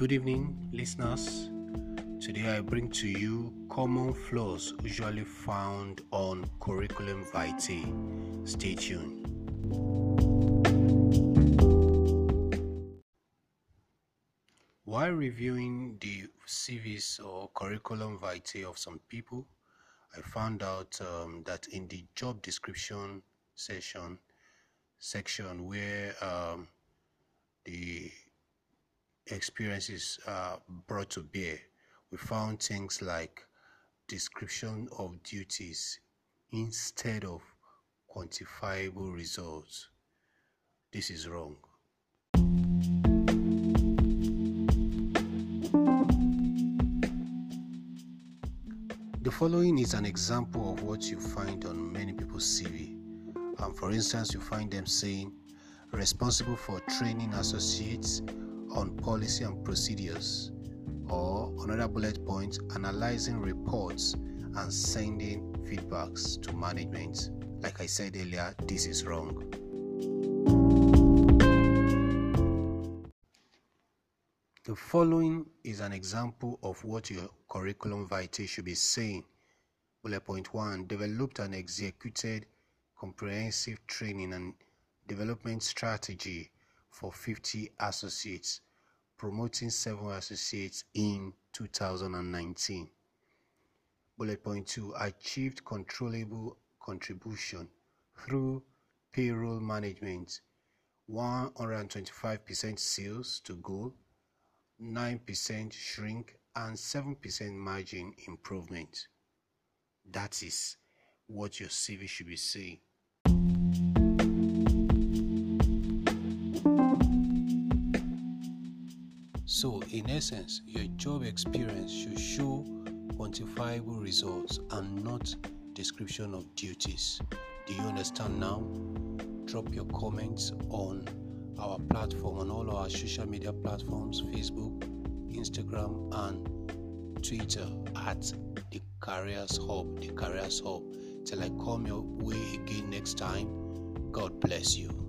Good evening, listeners. Today I bring to you common flaws usually found on curriculum vitae. Stay tuned. While reviewing the CVs or curriculum vitae of some people, I found out um, that in the job description session section where um, the experiences are brought to bear, we found things like description of duties instead of quantifiable results. This is wrong. The following is an example of what you find on many people's CV. Um, for instance, you find them saying, responsible for training associates on policy and procedures, or another bullet point, analyzing reports and sending feedbacks to management. Like I said earlier, this is wrong. The following is an example of what your curriculum vitae should be saying. Bullet point one developed and executed comprehensive training and development strategy for 50 associates, promoting seven associates in 2019. Bullet point two achieved controllable contribution through payroll management, 125% sales to goal 9% shrink, and 7% margin improvement. That is what your CV should be saying. So, in essence, your job experience should show quantifiable results and not description of duties. Do you understand now? Drop your comments on our platform on all our social media platforms Facebook, Instagram, and Twitter at the Careers Hub. The Careers Hub. Till I come your way again next time, God bless you.